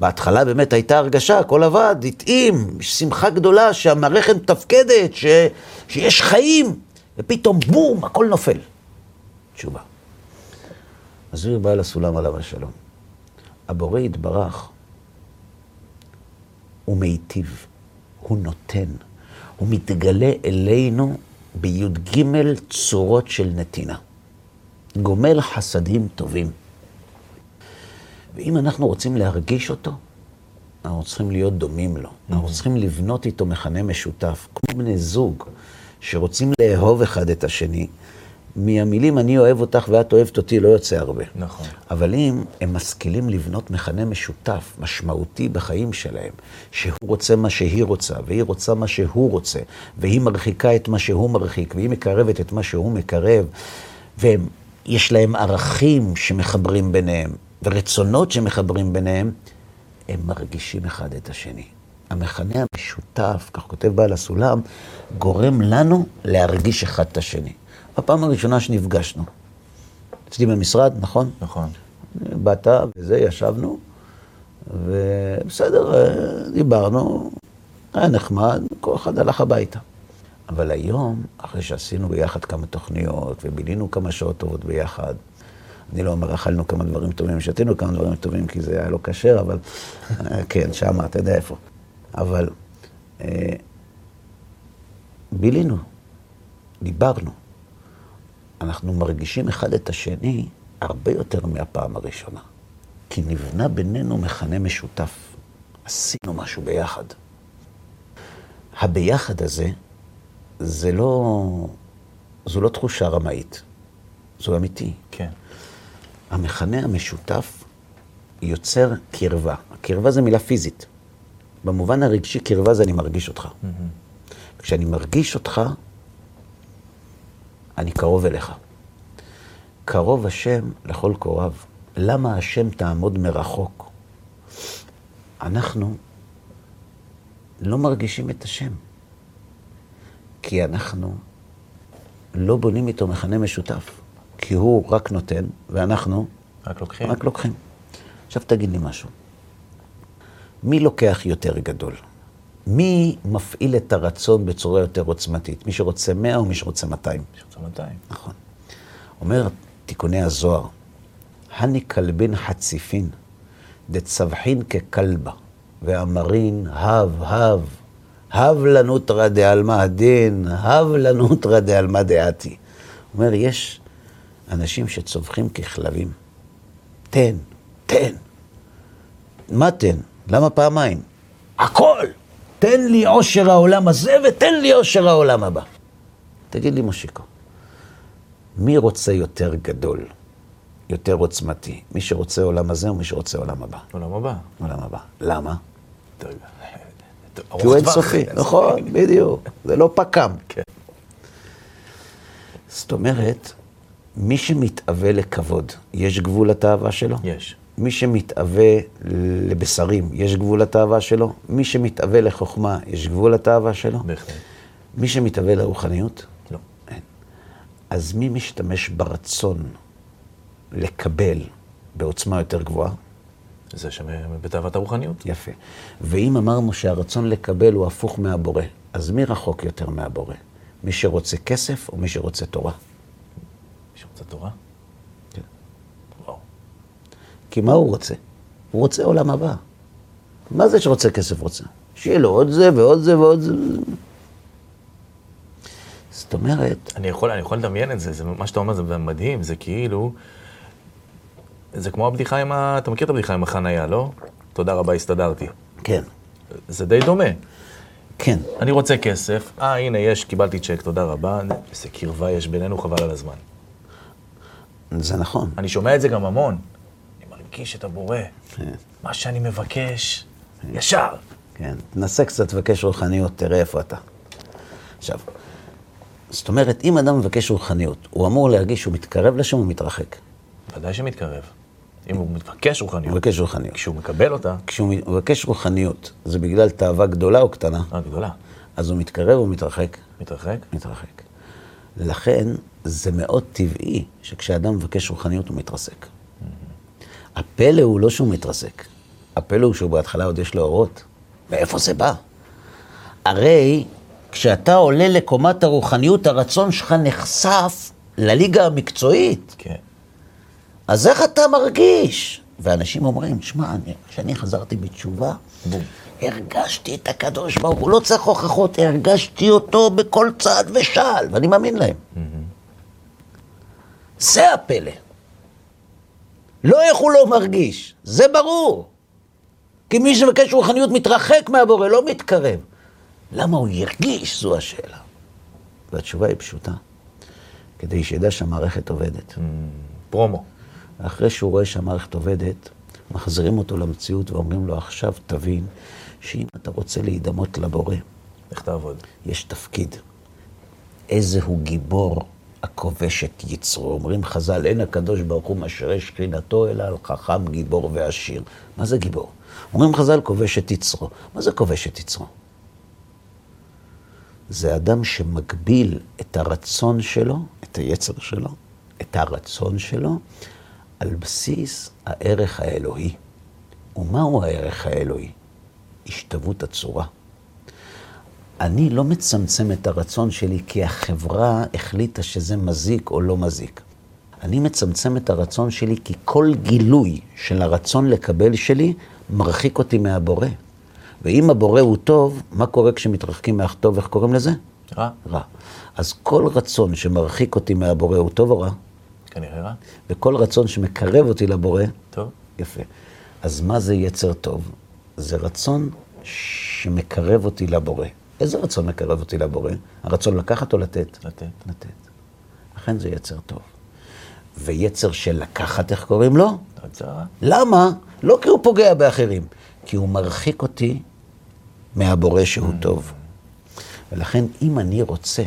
בהתחלה באמת הייתה הרגשה, הכל עבד, התאים, שמחה גדולה שהמערכת מתפקדת, ש... שיש חיים, ופתאום בום, הכל נופל. תשובה. מסביר בעל הסולם עליו השלום. הבורא יתברך, הוא מיטיב, הוא נותן, הוא מתגלה אלינו בי"ג צורות של נתינה. גומל חסדים טובים. ואם אנחנו רוצים להרגיש אותו, אנחנו צריכים להיות דומים לו. אנחנו צריכים לבנות איתו מכנה משותף, כמו בני זוג שרוצים לאהוב אחד את השני. מהמילים אני אוהב אותך ואת אוהבת אותי לא יוצא הרבה. נכון. אבל אם הם משכילים לבנות מכנה משותף, משמעותי בחיים שלהם, שהוא רוצה מה שהיא רוצה, והיא רוצה מה שהוא רוצה, והיא מרחיקה את מה שהוא מרחיק, והיא מקרבת את מה שהוא מקרב, ויש להם ערכים שמחברים ביניהם, ורצונות שמחברים ביניהם, הם מרגישים אחד את השני. המכנה המשותף, כך כותב בעל הסולם, גורם לנו להרגיש אחד את השני. בפעם הראשונה שנפגשנו, אצלי במשרד, נכון? נכון. באת וזה, ישבנו, ובסדר, אה, דיברנו, היה נחמד, כל אחד הלך הביתה. אבל היום, אחרי שעשינו ביחד כמה תוכניות, ובילינו כמה שעות טובות ביחד, אני לא אומר, אכלנו כמה דברים טובים, שתינו כמה דברים טובים, כי זה היה לא כשר, אבל אה, כן, שמה, אתה יודע איפה. אבל אה, בילינו, דיברנו. אנחנו מרגישים אחד את השני הרבה יותר מהפעם הראשונה. כי נבנה בינינו מכנה משותף. עשינו משהו ביחד. הביחד הזה, זה לא, זו לא תחושה רמאית, זו אמיתי. כן. המכנה המשותף יוצר קרבה. קרבה זה מילה פיזית. במובן הרגשי, קרבה זה אני מרגיש אותך. כשאני מרגיש אותך, אני קרוב אליך. קרוב השם לכל קוריו. למה השם תעמוד מרחוק? אנחנו לא מרגישים את השם, כי אנחנו לא בונים איתו מכנה משותף, כי הוא רק נותן, ואנחנו רק לוקחים? רק לוקחים. עכשיו תגיד לי משהו. מי לוקח יותר גדול? מי מפעיל את הרצון בצורה יותר עוצמתית? מי שרוצה 100 או מי שרוצה 200? יש לך 200. נכון. אומר תיקוני הזוהר, הני כלבין חציפין, דצבחין ככלבה, ואמרין, הב, הב, הב לנוטרא דעלמא הדין, הב לנוטרא דעלמא דעתי. אומר, יש אנשים שצווחים ככלבים. תן, תן. מה תן? למה פעמיים? הכל! תן לי עושר העולם הזה ותן לי עושר העולם הבא. תגיד לי, מושיקו, מי רוצה יותר גדול, יותר עוצמתי? מי שרוצה עולם הזה או מי שרוצה עולם הבא? עולם הבא. עולם הבא. למה? אתה יודע, כי ארוך הוא אינסופי. נכון, בדיוק. זה לא פק"ם. כן. זאת אומרת, מי שמתאווה לכבוד, יש גבול לתאווה שלו? יש. מי שמתאווה לבשרים, יש גבול לתאווה שלו? מי שמתאווה לחוכמה, יש גבול לתאווה שלו? בהחלט. מי שמתאווה לרוחניות? לא. אין. אז מי משתמש ברצון לקבל בעוצמה יותר גבוהה? זה שבתאוות הרוחניות. יפה. ואם אמרנו שהרצון לקבל הוא הפוך מהבורא, אז מי רחוק יותר מהבורא? מי שרוצה כסף או מי שרוצה תורה? מי שרוצה תורה? כן. וואו. כי מה הוא רוצה? הוא רוצה עולם הבא. מה זה שרוצה כסף רוצה? שיהיה לו עוד זה ועוד זה ועוד זה. זאת אומרת, אני יכול, אני יכול לדמיין את זה, זה, מה שאתה אומר זה מדהים, זה כאילו, זה כמו הבדיחה עם ה... אתה מכיר את הבדיחה עם החנייה, לא? תודה רבה, הסתדרתי. כן, זה די דומה. כן, אני רוצה כסף, אה, הנה, יש, קיבלתי צ'ק, תודה רבה. איזה קרבה יש בינינו, חבל על הזמן. זה נכון. אני שומע את זה גם המון. אני מרגיש את הבורא. כן. מה שאני מבקש, ישר. כן, תנסה קצת לבקש רוחניות, תראה איפה אתה. עכשיו, זאת אומרת, אם אדם מבקש רוחניות, הוא אמור להרגיש שהוא מתקרב לשם או מתרחק. ודאי שמתקרב. אם הוא מבקש הוא רוחניות, מבקש רוחניות. כשהוא מקבל אותה, כשהוא מבקש רוחניות, זה בגלל תאווה גדולה או קטנה, אה, גדולה. אז הוא מתקרב או מתרחק? מתרחק? מתרחק. לכן, זה מאוד טבעי שכשאדם מבקש רוחניות הוא מתרסק. הפלא הוא לא שהוא מתרסק, הפלא הוא שהוא בהתחלה עוד יש לו אורות. מאיפה זה בא? הרי כשאתה עולה לקומת הרוחניות, הרצון שלך נחשף לליגה המקצועית. כן. אז איך אתה מרגיש? ואנשים אומרים, שמע, אני- כשאני חזרתי בתשובה, בום. הרגשתי את הקדוש ברוך הוא, לא צריך הוכחות, הרגשתי אותו בכל צעד ושעל, ואני מאמין להם. זה הפלא. לא איך הוא לא מרגיש, זה ברור. כי מי שמבקש רוחניות מתרחק מהבורא, לא מתקרב. למה הוא ירגיש, זו השאלה. והתשובה היא פשוטה, כדי שידע שהמערכת עובדת. פרומו. ואחרי שהוא רואה שהמערכת עובדת, מחזירים אותו למציאות ואומרים לו, עכשיו תבין שאם אתה רוצה להידמות לבורא, איך תעבוד? יש תפקיד. איזה הוא גיבור הכובש את יצרו. אומרים חז"ל, אין הקדוש ברוך הוא משרה שכינתו, אלא על חכם, גיבור ועשיר. מה זה גיבור? אומרים חז"ל, כובש את יצרו. מה זה כובש את יצרו? זה אדם שמגביל את הרצון שלו, את היצר שלו, את הרצון שלו, על בסיס הערך האלוהי. ומהו הערך האלוהי? השתוות הצורה. אני לא מצמצם את הרצון שלי כי החברה החליטה שזה מזיק או לא מזיק. אני מצמצם את הרצון שלי כי כל גילוי של הרצון לקבל שלי מרחיק אותי מהבורא. ואם הבורא הוא טוב, מה קורה כשמתרחקים מהטוב? איך קוראים לזה? רע? רע. אז כל רצון שמרחיק אותי מהבורא הוא טוב או רע? כנראה רע. וכל רצון שמקרב אותי לבורא, טוב. יפה. אז מה זה יצר טוב? זה רצון שמקרב אותי לבורא. איזה רצון מקרב אותי לבורא? הרצון לקחת או לתת? לתת. לתת. לכן זה יצר טוב. ויצר של לקחת, איך קוראים לו? רע. למה? לא כי הוא פוגע באחרים, כי הוא מרחיק אותי מהבורא שהוא טוב. ולכן, אם אני רוצה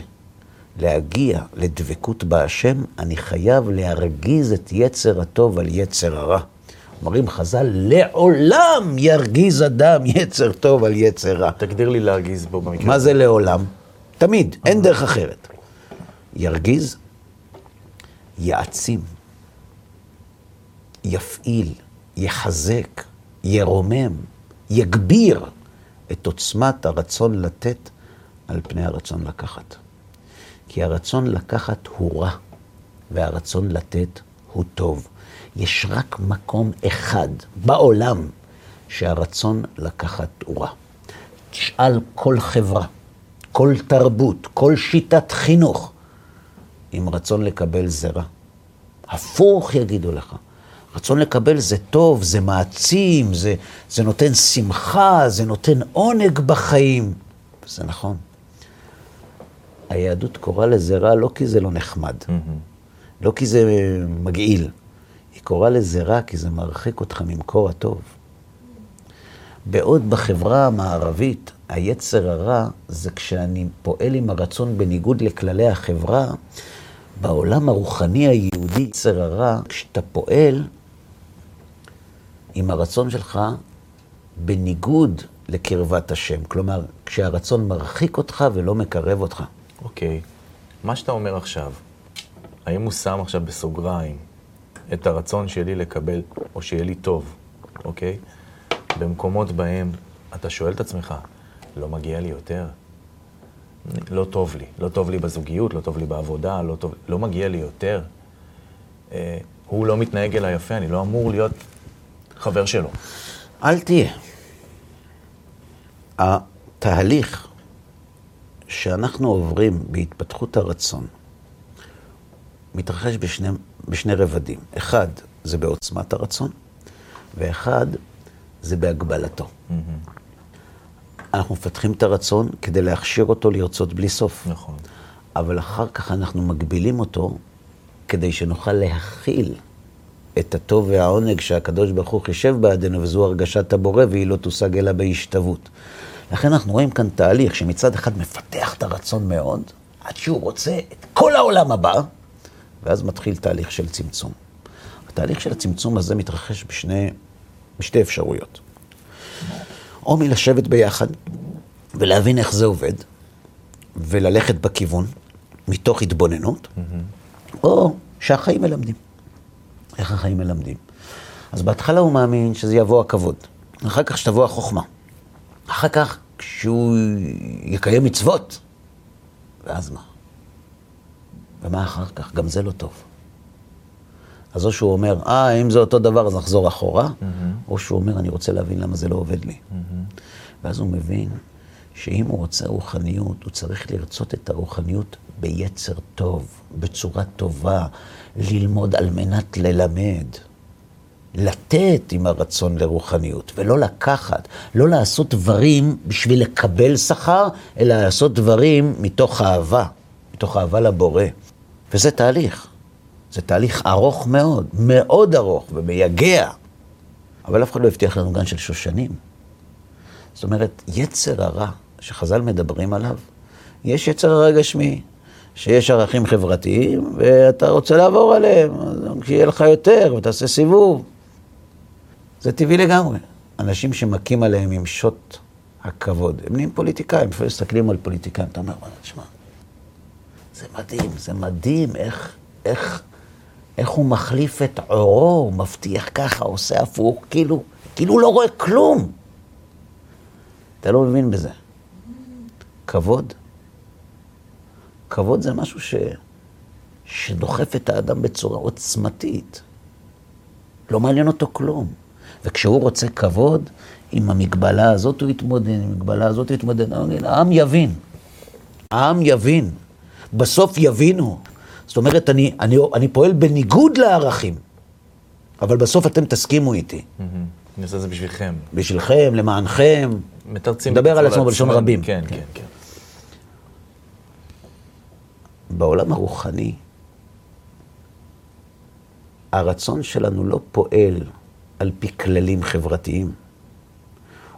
להגיע לדבקות בהשם, אני חייב להרגיז את יצר הטוב על יצר הרע. אומרים חז"ל, לעולם ירגיז אדם יצר טוב על יצר רע. תגדיר לי להרגיז בו במקרה. מה זה לעולם? תמיד, אין דרך אחרת. ירגיז, יעצים, יפעיל, יחזק, ירומם, יגביר את עוצמת הרצון לתת על פני הרצון לקחת. כי הרצון לקחת הוא רע, והרצון לתת הוא טוב. יש רק מקום אחד בעולם שהרצון לקחת הוא רע. תשאל כל חברה, כל תרבות, כל שיטת חינוך, עם רצון לקבל זה רע. הפוך יגידו לך. רצון לקבל זה טוב, זה מעצים, זה, זה נותן שמחה, זה נותן עונג בחיים. זה נכון. היהדות קוראה לזה רע לא כי זה לא נחמד, mm-hmm. לא כי זה מגעיל, היא קוראה לזה רע כי זה מרחיק אותך ממקור הטוב. בעוד בחברה המערבית, היצר הרע זה כשאני פועל עם הרצון בניגוד לכללי החברה, בעולם הרוחני היהודי, יצר הרע, כשאתה פועל עם הרצון שלך בניגוד לקרבת השם. כלומר, כשהרצון מרחיק אותך ולא מקרב אותך. אוקיי. Okay. מה שאתה אומר עכשיו, האם הוא שם עכשיו בסוגריים את הרצון שלי לקבל, או שיהיה לי טוב, אוקיי? במקומות בהם אתה שואל את עצמך, לא מגיע לי יותר? לא טוב לי. לא טוב לי בזוגיות, לא טוב לי בעבודה, לא טוב... לא מגיע לי יותר. אה, הוא לא מתנהג אליי יפה, אני לא אמור להיות חבר שלו. אל תהיה. התהליך שאנחנו עוברים בהתפתחות הרצון מתרחש בשני, בשני רבדים. אחד, זה בעוצמת הרצון, ואחד, זה בהגבלתו. Mm-hmm. אנחנו מפתחים את הרצון כדי להכשיר אותו לרצות בלי סוף. נכון. אבל אחר כך אנחנו מגבילים אותו כדי שנוכל להכיל את הטוב והעונג שהקדוש ברוך הוא חישב בעדנו, וזו הרגשת הבורא, והיא לא תושג אלא בהשתוות. לכן אנחנו רואים כאן תהליך שמצד אחד מפתח את הרצון מאוד, עד שהוא רוצה את כל העולם הבא, ואז מתחיל תהליך של צמצום. התהליך של הצמצום הזה מתרחש בשני, בשתי אפשרויות. או מלשבת ביחד ולהבין איך זה עובד, וללכת בכיוון, מתוך התבוננות, mm-hmm. או שהחיים מלמדים. איך החיים מלמדים? אז בהתחלה הוא מאמין שזה יבוא הכבוד, אחר כך שתבוא החוכמה. אחר כך, כשהוא יקיים מצוות, ואז מה? ומה אחר כך? גם זה לא טוב. אז או שהוא אומר, אה, אם זה אותו דבר, אז נחזור אחורה, mm-hmm. או שהוא אומר, אני רוצה להבין למה זה לא עובד לי. Mm-hmm. ואז הוא מבין שאם הוא רוצה רוחניות, הוא צריך לרצות את הרוחניות ביצר טוב, בצורה טובה, ללמוד על מנת ללמד. לתת עם הרצון לרוחניות, ולא לקחת, לא לעשות דברים בשביל לקבל שכר, אלא לעשות דברים מתוך אהבה, מתוך אהבה לבורא. וזה תהליך. זה תהליך ארוך מאוד, מאוד ארוך ומייגע. אבל אף אחד לא הבטיח לנו גן של שושנים. זאת אומרת, יצר הרע שחז"ל מדברים עליו, יש יצר הרע גשמי, שיש ערכים חברתיים, ואתה רוצה לעבור עליהם, אז כשיהיה לך יותר, ותעשה סיבוב. זה טבעי לגמרי. אנשים שמכים עליהם עם שוט הכבוד, הם נהיים פוליטיקאים, לפעמים מסתכלים על פוליטיקאים, אתה אומר, תשמע, זה מדהים, זה מדהים איך, איך איך הוא מחליף את עורו, הוא מבטיח ככה, עושה הפוך, כאילו, כאילו לא רואה כלום. אתה לא מבין בזה. כבוד, כבוד זה משהו ש... שדוחף את האדם בצורה עוצמתית. לא מעניין אותו כלום. וכשהוא רוצה כבוד, עם המגבלה הזאת הוא יתמודד, עם המגבלה הזאת הוא יתמודד. העם יבין. העם יבין. בסוף יבינו. זאת אומרת, אני, אני, אני פועל בניגוד לערכים, אבל בסוף אתם תסכימו איתי. אני עושה את זה בשבילכם. בשבילכם, למענכם. מתרצים. מדבר על עצמו בלשון רבים. כן, כן, כן. בעולם הרוחני, הרצון שלנו לא פועל על פי כללים חברתיים.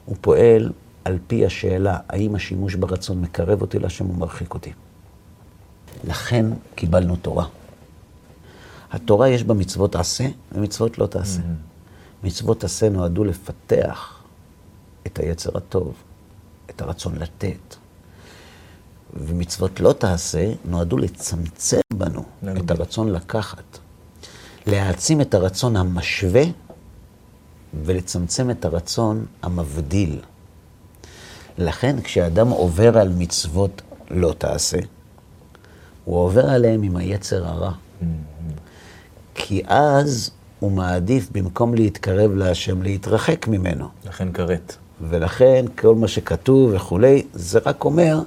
הוא פועל על פי השאלה, האם השימוש ברצון מקרב אותי להשם או מרחיק אותי. לכן קיבלנו תורה. התורה יש בה מצוות עשה ומצוות לא תעשה. Mm-hmm. מצוות עשה נועדו לפתח את היצר הטוב, את הרצון לתת. ומצוות לא תעשה נועדו לצמצם בנו את הרצון לקחת. להעצים את הרצון המשווה ולצמצם את הרצון המבדיל. לכן כשאדם עובר על מצוות לא תעשה, הוא עובר עליהם עם היצר הרע. כי אז הוא מעדיף, במקום להתקרב להשם, להתרחק ממנו. לכן כרת. ולכן כל מה שכתוב וכולי, זה רק אומר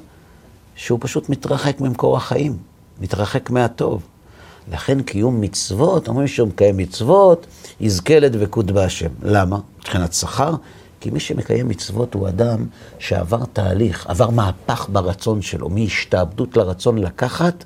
שהוא פשוט מתרחק ממקור החיים, מתרחק מהטוב. לכן קיום מצוות, אומרים שהוא מקיים מצוות, יזכה לדבקות בהשם. למה? מבחינת שכר? כי מי שמקיים מצוות הוא אדם שעבר תהליך, עבר מהפך ברצון שלו, מהשתעבדות לרצון לקחת,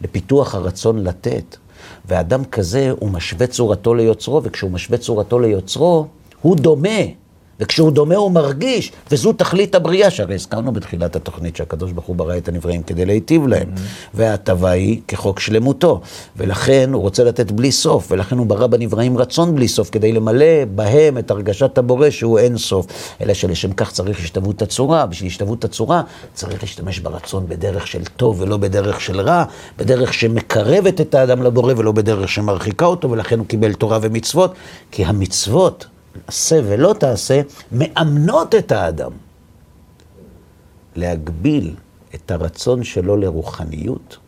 לפיתוח הרצון לתת. ואדם כזה, הוא משווה צורתו ליוצרו, וכשהוא משווה צורתו ליוצרו, הוא דומה. וכשהוא דומה הוא מרגיש, וזו תכלית הבריאה, שהרי הזכרנו בתחילת התוכנית שהקדוש ברוך הוא ברא את הנבראים כדי להיטיב להם. Mm-hmm. וההטבה היא כחוק שלמותו. ולכן הוא רוצה לתת בלי סוף, ולכן הוא ברא בנבראים רצון בלי סוף, כדי למלא בהם את הרגשת הבורא שהוא אין סוף. אלא שלשם כך צריך השתוות הצורה, בשביל השתוות הצורה צריך להשתמש ברצון בדרך של טוב ולא בדרך של רע, בדרך שמקרבת את האדם לבורא ולא בדרך שמרחיקה אותו, ולכן הוא קיבל תורה ומצוות, כי המצוות עשה ולא תעשה, מאמנות את האדם להגביל את הרצון שלו לרוחניות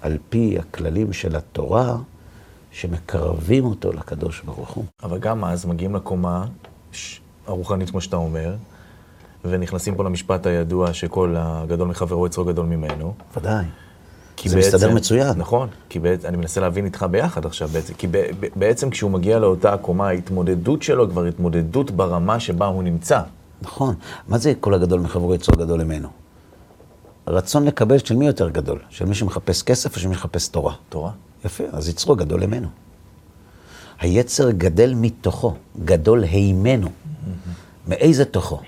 על פי הכללים של התורה שמקרבים אותו לקדוש ברוך הוא. אבל גם אז מגיעים לקומה הרוחנית, כמו שאתה אומר, ונכנסים פה למשפט הידוע שכל הגדול מחברו יצרו גדול ממנו. ודאי. כי זה בעצם, מסתדר מצוין. נכון, כי בעצם, אני מנסה להבין איתך ביחד עכשיו בעצם, כי בעצם כשהוא מגיע לאותה הקומה, ההתמודדות שלו כבר התמודדות ברמה שבה הוא נמצא. נכון. מה זה כל הגדול מחברו יצור גדול ממנו? רצון לקבל של מי יותר גדול? של מי שמחפש כסף או של מי שמחפש תורה? תורה. יפה, אז יצרו גדול ממנו. היצר גדל מתוכו, גדול הימנו. מאיזה תוכו?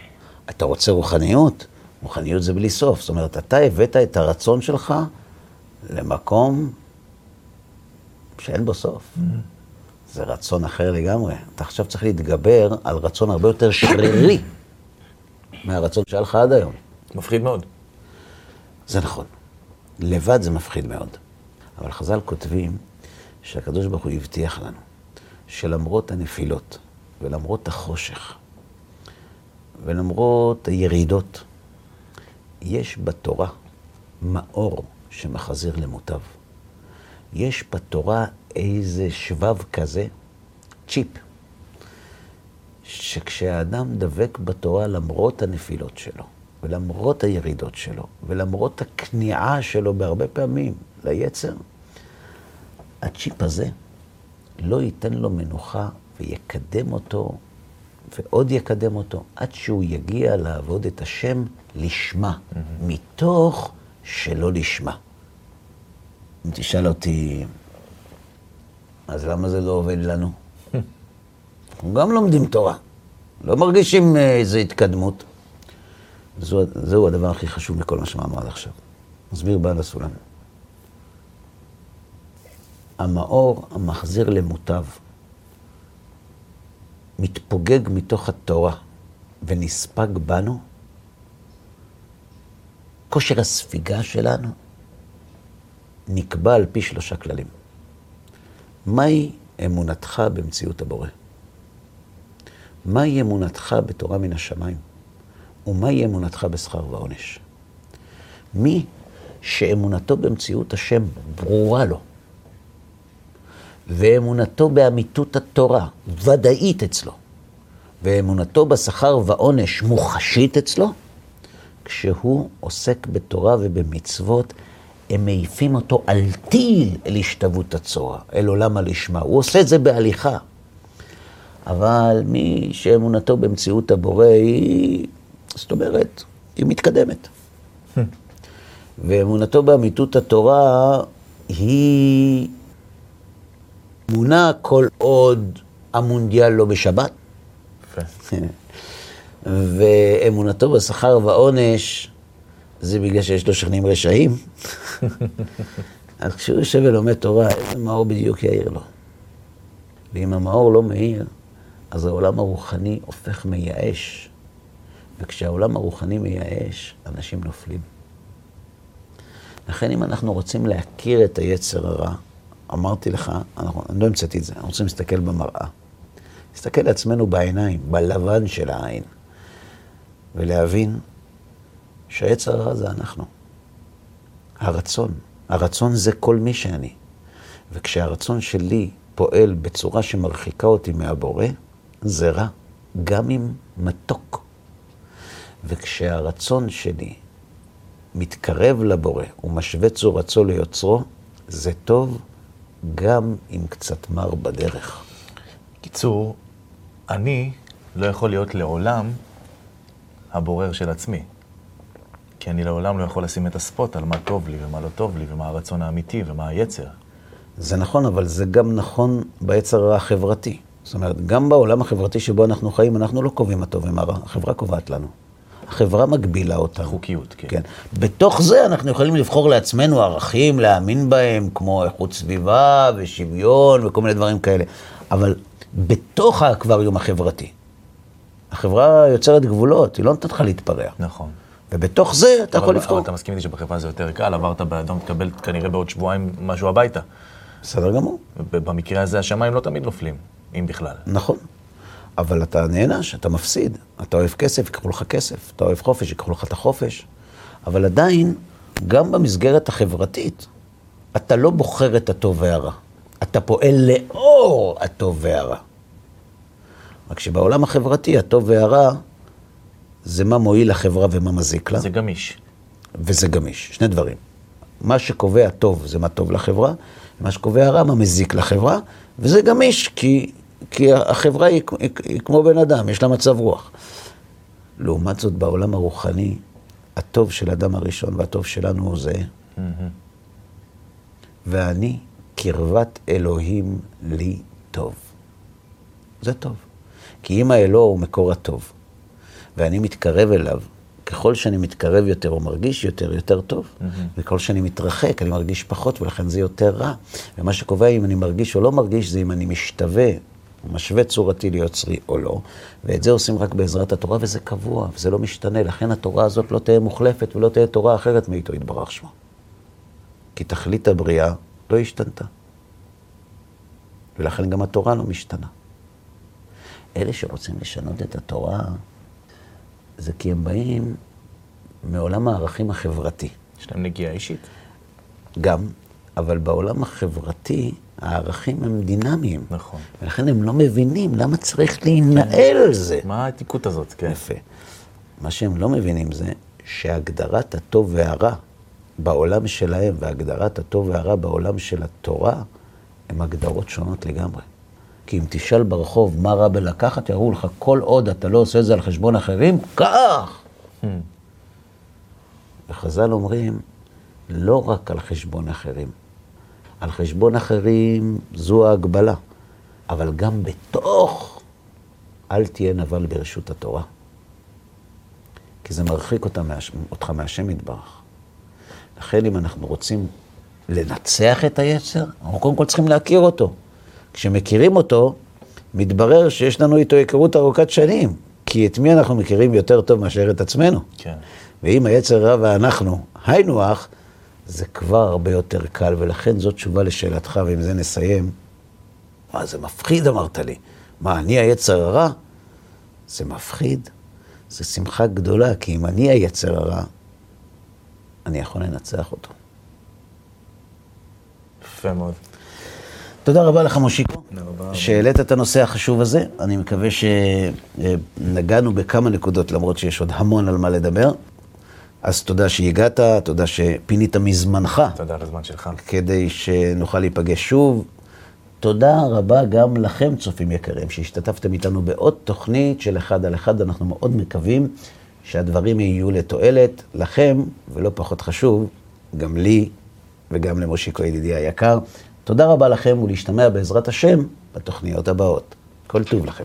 אתה רוצה רוחניות? רוחניות זה בלי סוף. זאת אומרת, אתה הבאת את הרצון שלך למקום שאין בו סוף. Mm-hmm. זה רצון אחר לגמרי. אתה עכשיו צריך להתגבר על רצון הרבה יותר שרירי מהרצון שהיה לך עד היום. מפחיד מאוד. זה נכון. לבד זה מפחיד מאוד. אבל חז"ל כותבים שהקדוש ברוך הוא הבטיח לנו שלמרות הנפילות ולמרות החושך ולמרות הירידות, יש בתורה מאור שמחזיר למוטב. יש בתורה איזה שבב כזה, צ'יפ, שכשהאדם דבק בתורה למרות הנפילות שלו, ולמרות הירידות שלו, ולמרות הכניעה שלו בהרבה פעמים ליצר, הצ'יפ הזה לא ייתן לו מנוחה ויקדם אותו, ועוד יקדם אותו, עד שהוא יגיע לעבוד את השם לשמה, mm-hmm. מתוך שלא לשמה. אם תשאל אותי, אז למה זה לא עובד לנו? אנחנו גם לומדים תורה, לא מרגישים אה, איזו התקדמות. זו, זהו הדבר הכי חשוב מכל מה שאמרנו עד עכשיו. מסביר בעל הסולם. המאור המחזיר למוטב מתפוגג מתוך התורה ונספג בנו, כושר הספיגה שלנו נקבע על פי שלושה כללים. מהי אמונתך במציאות הבורא? מהי אמונתך בתורה מן השמיים? ומהי אמונתך בשכר ועונש? מי שאמונתו במציאות השם ברורה לו, ואמונתו באמיתות התורה ודאית אצלו, ואמונתו בשכר ועונש מוחשית אצלו, כשהוא עוסק בתורה ובמצוות, הם מעיפים אותו על טיל אל השתוות הצורה, אל עולם הלשמה. הוא עושה את זה בהליכה. אבל מי שאמונתו במציאות הבורא היא, זאת אומרת, היא מתקדמת. ואמונתו באמיתות התורה היא אמונה כל עוד המונדיאל לא בשבת. ואמונתו בשכר ועונש זה בגלל שיש לו שכנים רשעים. אז כשהוא יושב ולומד תורה, איזה מאור בדיוק יאיר לו? ואם המאור לא מאיר, אז העולם הרוחני הופך מייאש. וכשהעולם הרוחני מייאש, אנשים נופלים. לכן אם אנחנו רוצים להכיר את היצר הרע, אמרתי לך, אנחנו, אני לא המצאתי את זה, אנחנו רוצים להסתכל במראה. להסתכל לעצמנו בעיניים, בלבן של העין. ולהבין שהיצר הרע זה אנחנו. הרצון. הרצון זה כל מי שאני. וכשהרצון שלי פועל בצורה שמרחיקה אותי מהבורא, זה רע, גם אם מתוק. וכשהרצון שלי מתקרב לבורא ומשווה צורתו ליוצרו, זה טוב גם אם קצת מר בדרך. קיצור, אני לא יכול להיות לעולם הבורר של עצמי. כי אני לעולם לא יכול לשים את הספוט על מה טוב לי ומה לא טוב לי, ומה הרצון האמיתי ומה היצר. זה נכון, אבל זה גם נכון ביצר החברתי. זאת אומרת, גם בעולם החברתי שבו אנחנו חיים, אנחנו לא קובעים מה טוב ומה רע, החברה קובעת לנו. החברה מגבילה אותנו. חוקיות, כן. כן. בתוך זה אנחנו יכולים לבחור לעצמנו ערכים, להאמין בהם, כמו איכות סביבה ושוויון וכל מיני דברים כאלה. אבל בתוך האקווריום החברתי, החברה יוצרת גבולות, היא לא נותנת לך להתפרע. נכון. ובתוך זה אתה יכול לבחור. אבל אתה מסכים איתי שבחברה זה יותר קל, עברת באדום, תקבל כנראה בעוד שבועיים משהו הביתה. בסדר גמור. במקרה הזה השמיים לא תמיד נופלים, אם בכלל. נכון. אבל אתה נענש, אתה מפסיד. אתה אוהב כסף, ייקחו לך כסף. אתה אוהב חופש, ייקחו לך את החופש. אבל עדיין, גם במסגרת החברתית, אתה לא בוחר את הטוב והרע. אתה פועל לאור הטוב והרע. רק שבעולם החברתי, הטוב והרע זה מה מועיל לחברה ומה מזיק לה. זה גמיש. וזה גמיש, שני דברים. מה שקובע טוב זה מה טוב לחברה, מה שקובע רע מה מזיק לחברה, וזה גמיש, כי, כי החברה היא, היא, היא כמו בן אדם, יש לה מצב רוח. לעומת זאת, בעולם הרוחני, הטוב של אדם הראשון והטוב שלנו הוא זה. Mm-hmm. ואני, קרבת אלוהים לי טוב. זה טוב. כי אם האלוה הוא מקור הטוב, ואני מתקרב אליו, ככל שאני מתקרב יותר או מרגיש יותר, יותר טוב. Mm-hmm. וככל שאני מתרחק, אני מרגיש פחות, ולכן זה יותר רע. ומה שקובע אם אני מרגיש או לא מרגיש, זה אם אני משתווה, משווה צורתי ליוצרי או לא. ואת זה עושים רק בעזרת התורה, וזה קבוע, וזה לא משתנה. לכן התורה הזאת לא תהיה מוחלפת ולא תהיה תורה אחרת מאיתו יתברך שמו. כי תכלית הבריאה לא השתנתה. ולכן גם התורה לא משתנה. אלה שרוצים לשנות את התורה, זה כי הם באים מעולם הערכים החברתי. יש להם נגיעה אישית. גם, אבל בעולם החברתי הערכים הם דינמיים. נכון. ולכן הם לא מבינים למה צריך להינעל על זה. מה העתיקות הזאת, כן. יפה. מה שהם לא מבינים זה שהגדרת הטוב והרע בעולם שלהם והגדרת הטוב והרע בעולם של התורה הם הגדרות שונות לגמרי. כי אם תשאל ברחוב מה רע בלקחת, יראו לך, כל עוד אתה לא עושה את זה על חשבון אחרים, קח! וחז"ל אומרים, לא רק על חשבון אחרים. על חשבון אחרים זו ההגבלה, אבל גם בתוך, אל תהיה נבל ברשות התורה. כי זה מרחיק אותה, אותך מהשם יתברך. לכן אם אנחנו רוצים לנצח את היצר, אנחנו קודם כל צריכים להכיר אותו. כשמכירים אותו, מתברר שיש לנו איתו היכרות ארוכת שנים. כי את מי אנחנו מכירים יותר טוב מאשר את עצמנו. כן. ואם היצר רע ואנחנו היינו אח, זה כבר הרבה יותר קל, ולכן זאת תשובה לשאלתך, ועם זה נסיים. מה, זה מפחיד, אמרת לי. מה, אני היצר הרע? זה מפחיד. זה שמחה גדולה, כי אם אני היצר הרע, אני יכול לנצח אותו. יפה מאוד. תודה רבה לך, מושיקו, שהעלית את הנושא החשוב הזה. אני מקווה שנגענו בכמה נקודות, למרות שיש עוד המון על מה לדבר. אז תודה שהגעת, תודה שפינית מזמנך. תודה על הזמן שלך. כדי שנוכל להיפגש שוב. תודה רבה גם לכם, צופים יקרים, שהשתתפתם איתנו בעוד תוכנית של אחד על אחד. אנחנו מאוד מקווים שהדברים יהיו לתועלת לכם, ולא פחות חשוב, גם לי וגם למושיקו ידידי היקר. תודה רבה לכם ולהשתמע בעזרת השם בתוכניות הבאות. כל טוב לכם.